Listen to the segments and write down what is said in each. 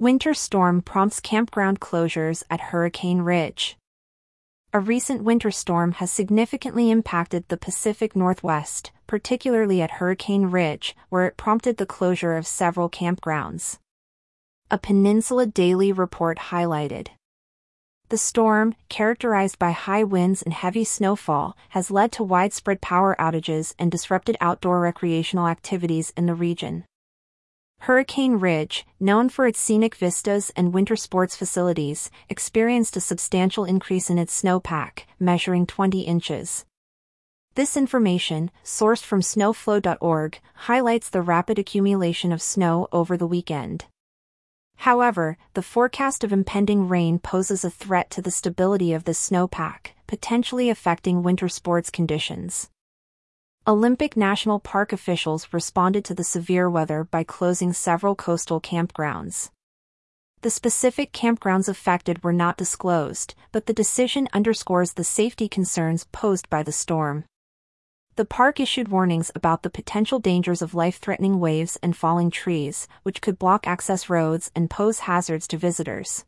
Winter storm prompts campground closures at Hurricane Ridge. A recent winter storm has significantly impacted the Pacific Northwest, particularly at Hurricane Ridge, where it prompted the closure of several campgrounds. A Peninsula Daily report highlighted. The storm, characterized by high winds and heavy snowfall, has led to widespread power outages and disrupted outdoor recreational activities in the region. Hurricane Ridge, known for its scenic vistas and winter sports facilities, experienced a substantial increase in its snowpack, measuring 20 inches. This information, sourced from snowflow.org, highlights the rapid accumulation of snow over the weekend. However, the forecast of impending rain poses a threat to the stability of the snowpack, potentially affecting winter sports conditions. Olympic National Park officials responded to the severe weather by closing several coastal campgrounds. The specific campgrounds affected were not disclosed, but the decision underscores the safety concerns posed by the storm. The park issued warnings about the potential dangers of life threatening waves and falling trees, which could block access roads and pose hazards to visitors.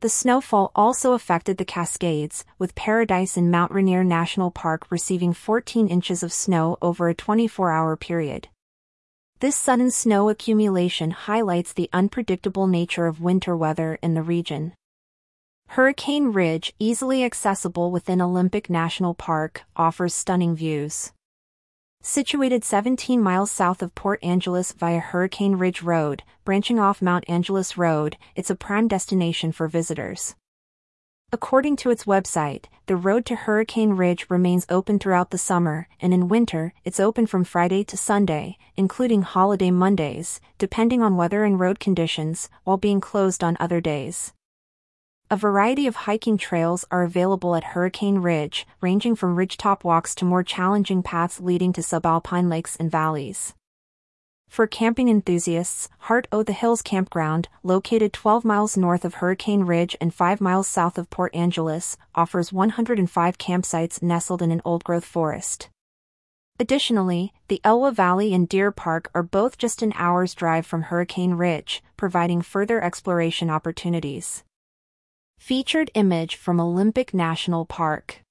The snowfall also affected the Cascades, with Paradise and Mount Rainier National Park receiving 14 inches of snow over a 24-hour period. This sudden snow accumulation highlights the unpredictable nature of winter weather in the region. Hurricane Ridge, easily accessible within Olympic National Park, offers stunning views. Situated 17 miles south of Port Angeles via Hurricane Ridge Road, branching off Mount Angeles Road, it's a prime destination for visitors. According to its website, the road to Hurricane Ridge remains open throughout the summer, and in winter, it's open from Friday to Sunday, including holiday Mondays, depending on weather and road conditions, while being closed on other days. A variety of hiking trails are available at Hurricane Ridge, ranging from ridgetop walks to more challenging paths leading to subalpine lakes and valleys. For camping enthusiasts, Heart o' the Hills Campground, located 12 miles north of Hurricane Ridge and 5 miles south of Port Angeles, offers 105 campsites nestled in an old-growth forest. Additionally, the Elwha Valley and Deer Park are both just an hour's drive from Hurricane Ridge, providing further exploration opportunities. Featured image from Olympic National Park